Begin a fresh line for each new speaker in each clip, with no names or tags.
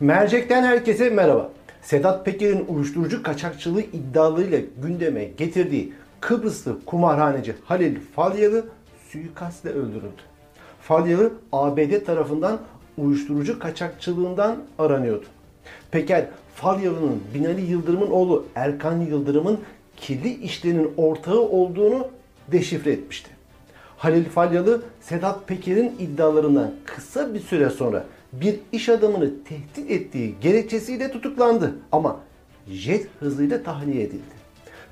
Mercek'ten herkese merhaba. Sedat Peker'in uyuşturucu kaçakçılığı iddialarıyla gündeme getirdiği Kıbrıslı kumarhaneci Halil Falyalı suikastle öldürüldü. Falyalı ABD tarafından uyuşturucu kaçakçılığından aranıyordu. Peker, Falyalı'nın Binali Yıldırım'ın oğlu Erkan Yıldırım'ın kirli işlerinin ortağı olduğunu deşifre etmişti. Halil Falyalı, Sedat Peker'in iddialarından kısa bir süre sonra bir iş adamını tehdit ettiği gerekçesiyle tutuklandı ama jet hızıyla tahliye edildi.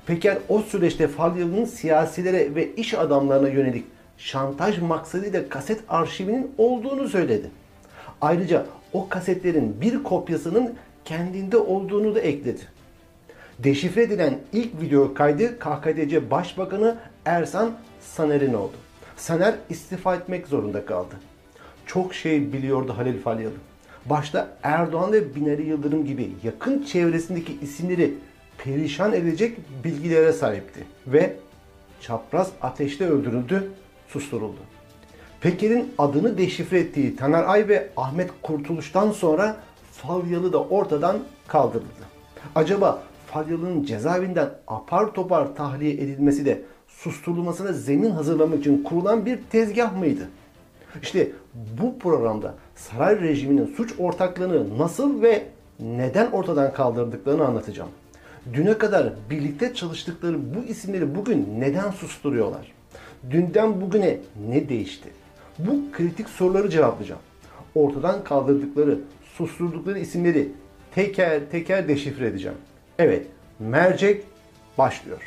Peker o süreçte Falyalı'nın siyasilere ve iş adamlarına yönelik şantaj maksadıyla kaset arşivinin olduğunu söyledi. Ayrıca o kasetlerin bir kopyasının kendinde olduğunu da ekledi. Deşifre edilen ilk video kaydı KKTC Başbakanı Ersan Saner'in oldu. Saner istifa etmek zorunda kaldı. Çok şey biliyordu Halil Falyalı. Başta Erdoğan ve Binali Yıldırım gibi yakın çevresindeki isimleri perişan edecek bilgilere sahipti. Ve çapraz ateşte öldürüldü, susturuldu. Peker'in adını deşifre ettiği Taner Ay ve Ahmet Kurtuluş'tan sonra Falyalı da ortadan kaldırıldı. Acaba Falyalı'nın cezaevinden apar topar tahliye edilmesi de susturulmasına zemin hazırlamak için kurulan bir tezgah mıydı? İşte bu programda saray rejiminin suç ortaklığını nasıl ve neden ortadan kaldırdıklarını anlatacağım. Düne kadar birlikte çalıştıkları bu isimleri bugün neden susturuyorlar? Dünden bugüne ne değişti? Bu kritik soruları cevaplayacağım. Ortadan kaldırdıkları, susturdukları isimleri teker teker deşifre edeceğim. Evet, mercek başlıyor.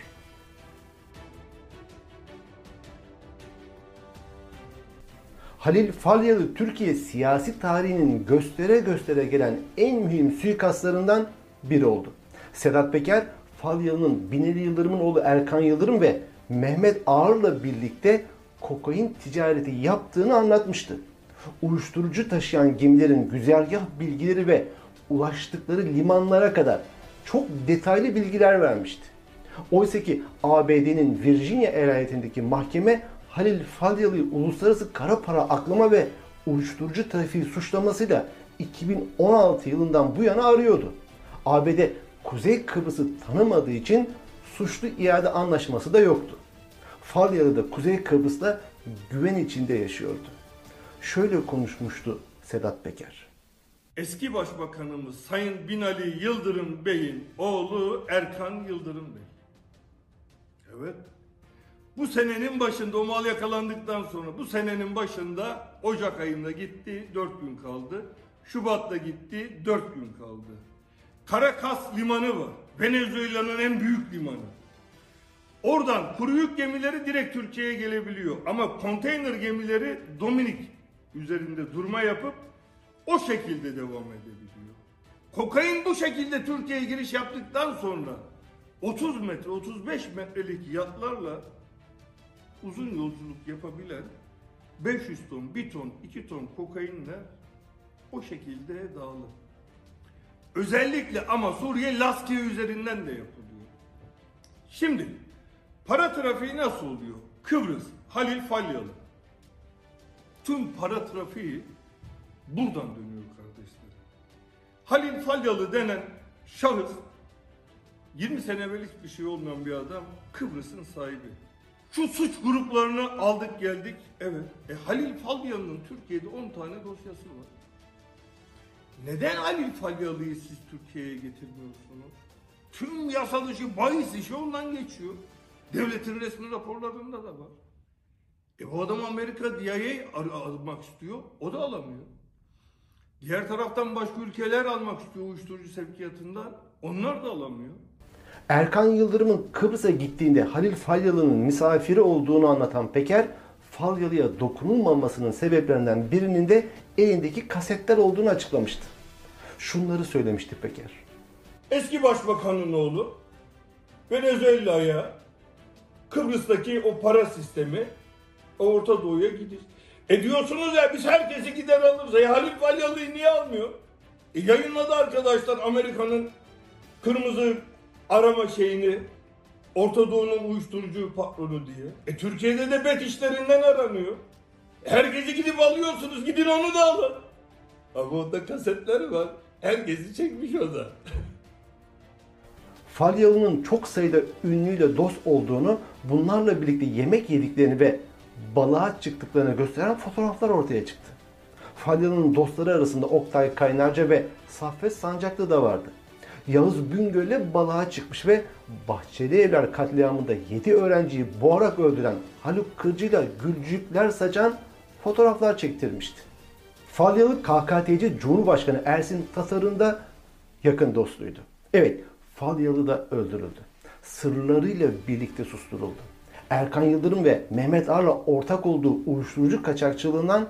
Halil Falyalı Türkiye siyasi tarihinin göstere göstere gelen en mühim suikastlarından biri oldu. Sedat Peker, Falyalı'nın Binali Yıldırım'ın oğlu Erkan Yıldırım ve Mehmet Ağar'la birlikte kokain ticareti yaptığını anlatmıştı. Uyuşturucu taşıyan gemilerin güzergah bilgileri ve ulaştıkları limanlara kadar çok detaylı bilgiler vermişti. Oysa ki ABD'nin Virginia eyaletindeki mahkeme Halil Falyalı'yı uluslararası kara para aklama ve uyuşturucu trafiği suçlamasıyla 2016 yılından bu yana arıyordu. ABD Kuzey Kıbrıs'ı tanımadığı için suçlu iade anlaşması da yoktu. Falyalı da Kuzey Kıbrıs'ta güven içinde yaşıyordu. Şöyle konuşmuştu Sedat Peker.
Eski Başbakanımız Sayın Binali Yıldırım Bey'in oğlu Erkan Yıldırım Bey. Evet. Bu senenin başında o mal yakalandıktan sonra bu senenin başında Ocak ayında gitti 4 gün kaldı. Şubat'ta gitti 4 gün kaldı. Karakas limanı var. Venezuela'nın en büyük limanı. Oradan kuru yük gemileri direkt Türkiye'ye gelebiliyor. Ama konteyner gemileri Dominik üzerinde durma yapıp o şekilde devam edebiliyor. Kokain bu şekilde Türkiye'ye giriş yaptıktan sonra 30 metre 35 metrelik yatlarla uzun yolculuk yapabilen 500 ton, 1 ton, 2 ton kokainle o şekilde dağılır. Özellikle ama Suriye Laskiye üzerinden de yapılıyor. Şimdi para trafiği nasıl oluyor? Kıbrıs, Halil Falyalı. Tüm para trafiği buradan dönüyor kardeşlerim. Halil Falyalı denen şahıs 20 sene evvel hiçbir şey olmayan bir adam Kıbrıs'ın sahibi. Şu suç gruplarını aldık geldik. Evet. E Halil Falyalı'nın Türkiye'de 10 tane dosyası var. Neden Halil Falyalı'yı siz Türkiye'ye getirmiyorsunuz? Tüm yasa dışı bahis işi ondan geçiyor. Devletin resmi raporlarında da var. E bu adam Amerika DIA ar- almak istiyor. O da alamıyor. Diğer taraftan başka ülkeler almak istiyor uyuşturucu sevkiyatından. Onlar da alamıyor.
Erkan Yıldırım'ın Kıbrıs'a gittiğinde Halil Falyalı'nın misafiri olduğunu anlatan Peker, Falyalı'ya dokunulmamasının sebeplerinden birinin de elindeki kasetler olduğunu açıklamıştı. Şunları söylemişti Peker.
Eski başbakanın oğlu Venezuela'ya Kıbrıs'taki o para sistemi Orta Doğu'ya gidiş. E diyorsunuz ya biz herkesi gider alırız. E Halil Falyalı'yı niye almıyor? E yayınladı arkadaşlar Amerika'nın kırmızı arama şeyini Orta Doğu'nun uyuşturucu patronu diye. E Türkiye'de de bet işlerinden aranıyor. Herkesi gidip alıyorsunuz. Gidin onu da alın. Ama onda kasetler var. Herkesi çekmiş o da.
Falyalı'nın çok sayıda ünlüyle dost olduğunu, bunlarla birlikte yemek yediklerini ve balığa çıktıklarını gösteren fotoğraflar ortaya çıktı. Falyalı'nın dostları arasında Oktay Kaynarca ve Saffet Sancaklı da vardı. Yavuz Bingöl'le balığa çıkmış ve Bahçeli Evler katliamında 7 öğrenciyi boğarak öldüren Haluk Kırcı'yla gülcükler saçan fotoğraflar çektirmişti. Falyalı KKTC Cumhurbaşkanı Ersin Tatar'ın da yakın dostuydu. Evet, Falyalı da öldürüldü. Sırlarıyla birlikte susturuldu. Erkan Yıldırım ve Mehmet Ar'la ortak olduğu uyuşturucu kaçakçılığından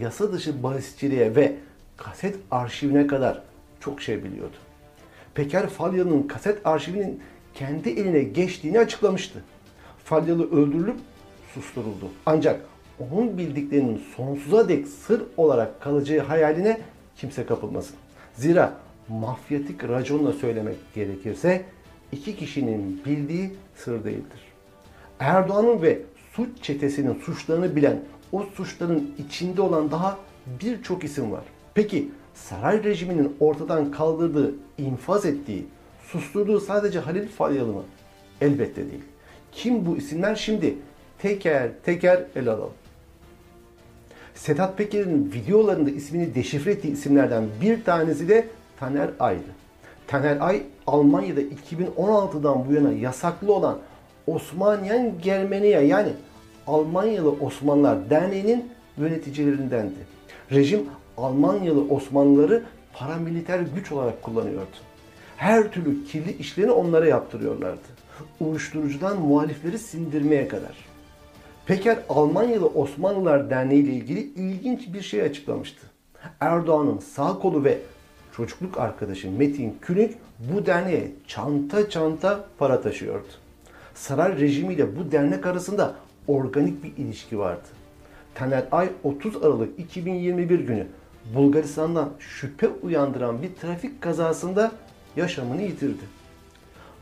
yasa dışı bahisçiliğe ve kaset arşivine kadar çok şey biliyordu. Peker Falyalı'nın kaset arşivinin kendi eline geçtiğini açıklamıştı. Falyalı öldürülüp susturuldu. Ancak onun bildiklerinin sonsuza dek sır olarak kalacağı hayaline kimse kapılmasın. Zira mafyatik raconla söylemek gerekirse iki kişinin bildiği sır değildir. Erdoğan'ın ve suç çetesinin suçlarını bilen, o suçların içinde olan daha birçok isim var. Peki saray rejiminin ortadan kaldırdığı, infaz ettiği, susturduğu sadece Halil Falyalı mı? Elbette değil. Kim bu isimler şimdi teker teker ele alalım. Sedat Peker'in videolarında ismini deşifre ettiği isimlerden bir tanesi de Taner Ay'dı. Taner Ay, Almanya'da 2016'dan bu yana yasaklı olan Osmaniyen Germaniya yani Almanyalı Osmanlılar Derneği'nin yöneticilerindendi. Rejim Almanyalı Osmanlıları paramiliter güç olarak kullanıyordu. Her türlü kirli işlerini onlara yaptırıyorlardı. Uyuşturucudan muhalifleri sindirmeye kadar. Peker Almanyalı Osmanlılar Derneği ile ilgili ilginç bir şey açıklamıştı. Erdoğan'ın sağ kolu ve çocukluk arkadaşı Metin Külünk bu derneğe çanta çanta para taşıyordu. Saray rejimiyle bu dernek arasında organik bir ilişki vardı. Taner Ay 30 Aralık 2021 günü Bulgaristan'dan şüphe uyandıran bir trafik kazasında yaşamını yitirdi.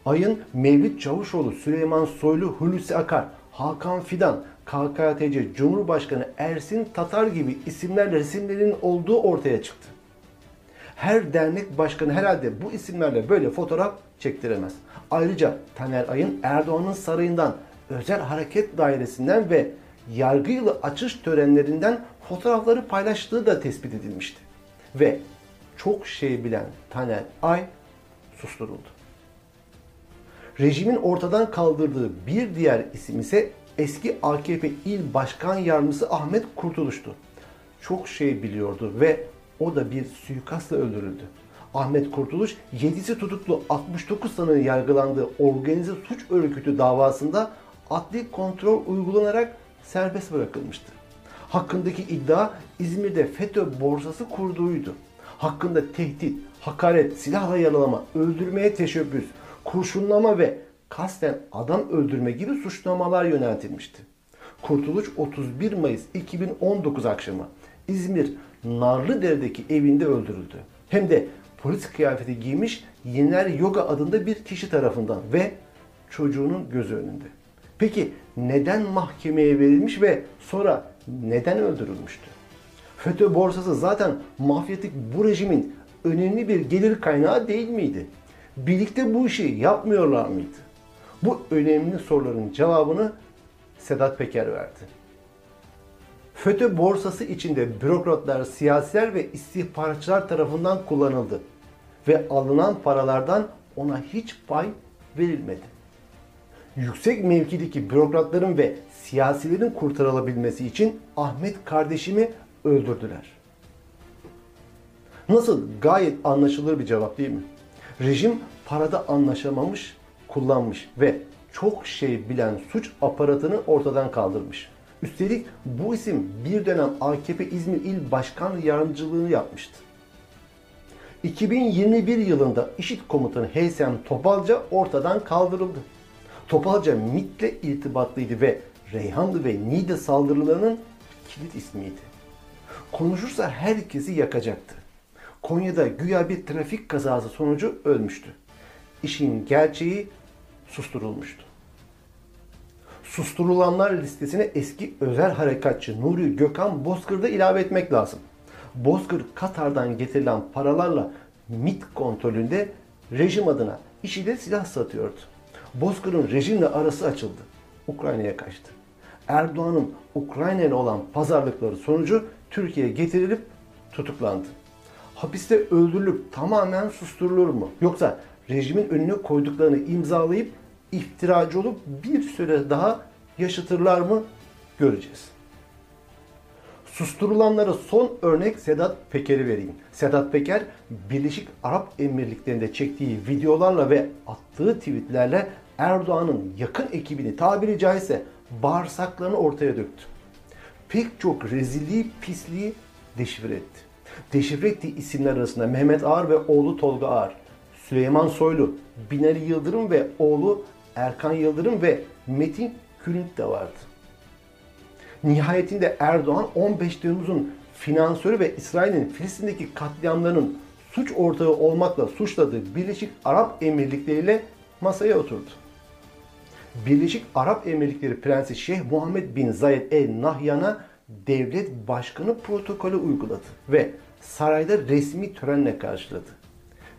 Ayın Mevlüt Çavuşoğlu, Süleyman Soylu, Hulusi Akar, Hakan Fidan, KKTC Cumhurbaşkanı Ersin Tatar gibi isimlerle resimlerinin olduğu ortaya çıktı. Her dernek başkanı herhalde bu isimlerle böyle fotoğraf çektiremez. Ayrıca Taner Ay'ın Erdoğan'ın sarayından, özel hareket dairesinden ve yargıyla açış törenlerinden fotoğrafları paylaştığı da tespit edilmişti. Ve çok şey bilen Taner Ay susturuldu. Rejimin ortadan kaldırdığı bir diğer isim ise eski AKP il başkan yardımcısı Ahmet Kurtuluş'tu. Çok şey biliyordu ve o da bir suikastla öldürüldü. Ahmet Kurtuluş 7'si tutuklu 69 sanığın yargılandığı organize suç örgütü davasında adli kontrol uygulanarak serbest bırakılmıştı. Hakkındaki iddia İzmir'de FETÖ borsası kurduğuydu. Hakkında tehdit, hakaret, silahla yaralama, öldürmeye teşebbüs, kurşunlama ve kasten adam öldürme gibi suçlamalar yöneltilmişti. Kurtuluş 31 Mayıs 2019 akşamı İzmir Narlıdere'deki evinde öldürüldü. Hem de polis kıyafeti giymiş Yener Yoga adında bir kişi tarafından ve çocuğunun gözü önünde. Peki neden mahkemeye verilmiş ve sonra neden öldürülmüştü? FETÖ borsası zaten mafyatik bu rejimin önemli bir gelir kaynağı değil miydi? Birlikte bu işi yapmıyorlar mıydı? Bu önemli soruların cevabını Sedat Peker verdi. FETÖ borsası içinde bürokratlar, siyasiler ve istihbaratçılar tarafından kullanıldı ve alınan paralardan ona hiç pay verilmedi. Yüksek mevkideki bürokratların ve siyasilerin kurtarılabilmesi için Ahmet kardeşimi öldürdüler. Nasıl gayet anlaşılır bir cevap değil mi? Rejim parada anlaşamamış, kullanmış ve çok şey bilen suç aparatını ortadan kaldırmış. Üstelik bu isim bir dönem AKP İzmir İl Başkan Yardımcılığını yapmıştı. 2021 yılında IŞİD komutanı Heysem Topalca ortadan kaldırıldı. Topalca MİT'le irtibatlıydı ve Reyhanlı ve Niğde saldırılarının kilit ismiydi. Konuşursa herkesi yakacaktı. Konya'da güya bir trafik kazası sonucu ölmüştü. İşin gerçeği susturulmuştu. Susturulanlar listesine eski özel harekatçı Nuri Gökhan Bozkır'da ilave etmek lazım. Bozkır Katar'dan getirilen paralarla MIT kontrolünde rejim adına IŞİD'e silah satıyordu. Bozkır'ın rejimle arası açıldı. Ukrayna'ya kaçtı. Erdoğan'ın Ukrayna ile olan pazarlıkları sonucu Türkiye'ye getirilip tutuklandı. Hapiste öldürülüp tamamen susturulur mu? Yoksa rejimin önüne koyduklarını imzalayıp iftiracı olup bir süre daha yaşatırlar mı? Göreceğiz. Susturulanlara son örnek Sedat Peker'i vereyim. Sedat Peker, Birleşik Arap Emirlikleri'nde çektiği videolarla ve attığı tweetlerle Erdoğan'ın yakın ekibini tabiri caizse bağırsaklarını ortaya döktü. Pek çok rezilliği, pisliği deşifre etti. Deşifre ettiği isimler arasında Mehmet Ağar ve oğlu Tolga Ağar, Süleyman Soylu, Binali Yıldırım ve oğlu Erkan Yıldırım ve Metin Külünt de vardı. Nihayetinde Erdoğan 15 Temmuz'un finansörü ve İsrail'in Filistin'deki katliamlarının suç ortağı olmakla suçladığı Birleşik Arap Emirlikleri ile masaya oturdu. Birleşik Arap Emirlikleri Prensi Şeyh Muhammed bin Zayed El Nahyan'a devlet başkanı protokolü uyguladı ve sarayda resmi törenle karşıladı.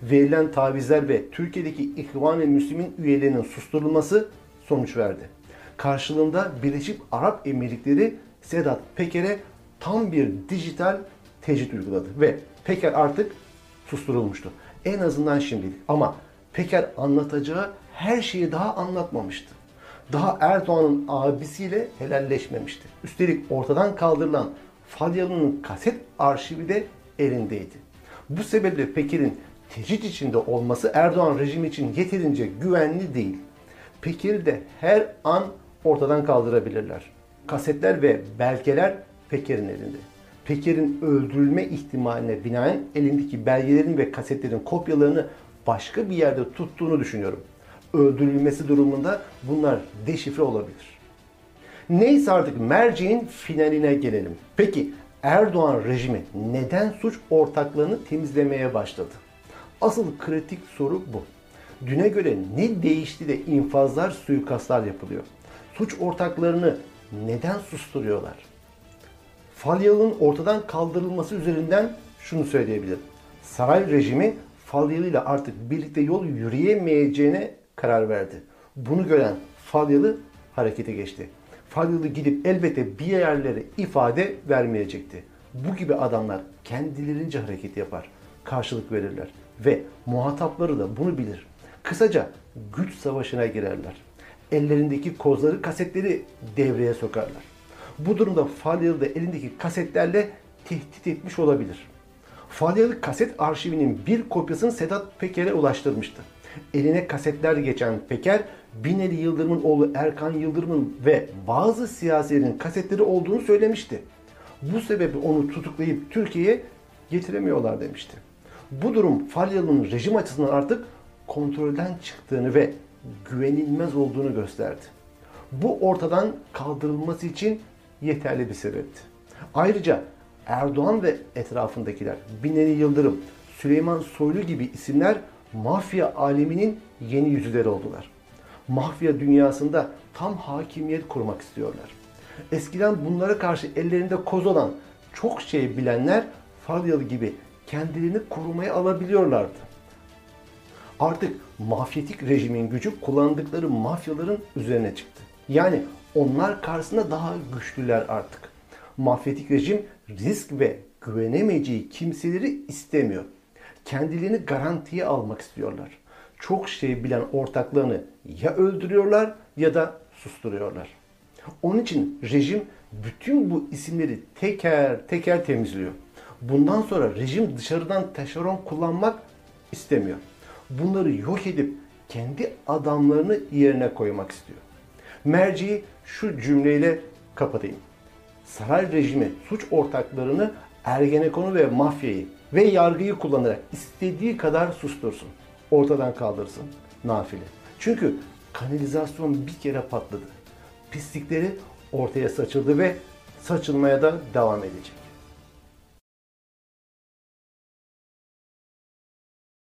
Verilen tavizler ve Türkiye'deki İhvan-ı Müslümin üyelerinin susturulması sonuç verdi. Karşılığında Birleşik Arap Emirlikleri Sedat Peker'e tam bir dijital tecrit uyguladı ve Peker artık susturulmuştu. En azından şimdilik. Ama Peker anlatacağı her şeyi daha anlatmamıştı. Daha Erdoğan'ın abisiyle helalleşmemişti. Üstelik ortadan kaldırılan Falyalı'nın kaset arşivi de elindeydi. Bu sebeple Peker'in tecrit içinde olması Erdoğan rejimi için yeterince güvenli değil. Peker'i de her an ortadan kaldırabilirler. Kasetler ve belgeler Peker'in elinde. Peker'in öldürülme ihtimaline binaen elindeki belgelerin ve kasetlerin kopyalarını başka bir yerde tuttuğunu düşünüyorum. Öldürülmesi durumunda bunlar deşifre olabilir. Neyse artık merceğin finaline gelelim. Peki Erdoğan rejimi neden suç ortaklarını temizlemeye başladı? Asıl kritik soru bu. Düne göre ne değişti de infazlar, suikastlar yapılıyor? Suç ortaklarını neden susturuyorlar? Falyalı'nın ortadan kaldırılması üzerinden şunu söyleyebilirim. Saray rejimi Falyalı ile artık birlikte yol yürüyemeyeceğine karar verdi. Bunu gören Falyalı harekete geçti. Falyalı gidip elbette bir yerlere ifade vermeyecekti. Bu gibi adamlar kendilerince hareket yapar, karşılık verirler ve muhatapları da bunu bilir. Kısaca güç savaşına girerler. Ellerindeki kozları, kasetleri devreye sokarlar. Bu durumda Falyalı da elindeki kasetlerle tehdit etmiş olabilir. Falyalı kaset arşivinin bir kopyasını Sedat Peker'e ulaştırmıştı. Eline kasetler geçen Peker, Binali Yıldırım'ın oğlu Erkan Yıldırım'ın ve bazı siyasilerin kasetleri olduğunu söylemişti. Bu sebeple onu tutuklayıp Türkiye'ye getiremiyorlar demişti. Bu durum Falyalı'nın rejim açısından artık kontrolden çıktığını ve güvenilmez olduğunu gösterdi. Bu ortadan kaldırılması için yeterli bir sebepti. Ayrıca Erdoğan ve etrafındakiler, Binali Yıldırım, Süleyman Soylu gibi isimler mafya aleminin yeni yüzleri oldular. Mafya dünyasında tam hakimiyet kurmak istiyorlar. Eskiden bunlara karşı ellerinde koz olan çok şey bilenler Falyalı gibi kendilerini korumaya alabiliyorlardı. Artık mafyatik rejimin gücü kullandıkları mafyaların üzerine çıktı. Yani onlar karşısında daha güçlüler artık. Mafyatik rejim risk ve güvenemeyeceği kimseleri istemiyor. Kendilerini garantiye almak istiyorlar. Çok şey bilen ortaklarını ya öldürüyorlar ya da susturuyorlar. Onun için rejim bütün bu isimleri teker teker temizliyor. Bundan sonra rejim dışarıdan taşeron kullanmak istemiyor. Bunları yok edip kendi adamlarını yerine koymak istiyor. Merciyi şu cümleyle kapatayım. Saray rejimi suç ortaklarını Ergenekon'u ve mafyayı ve yargıyı kullanarak istediği kadar sustursun. Ortadan kaldırsın. Nafile. Çünkü kanalizasyon bir kere patladı. Pislikleri ortaya saçıldı ve saçılmaya da devam edecek.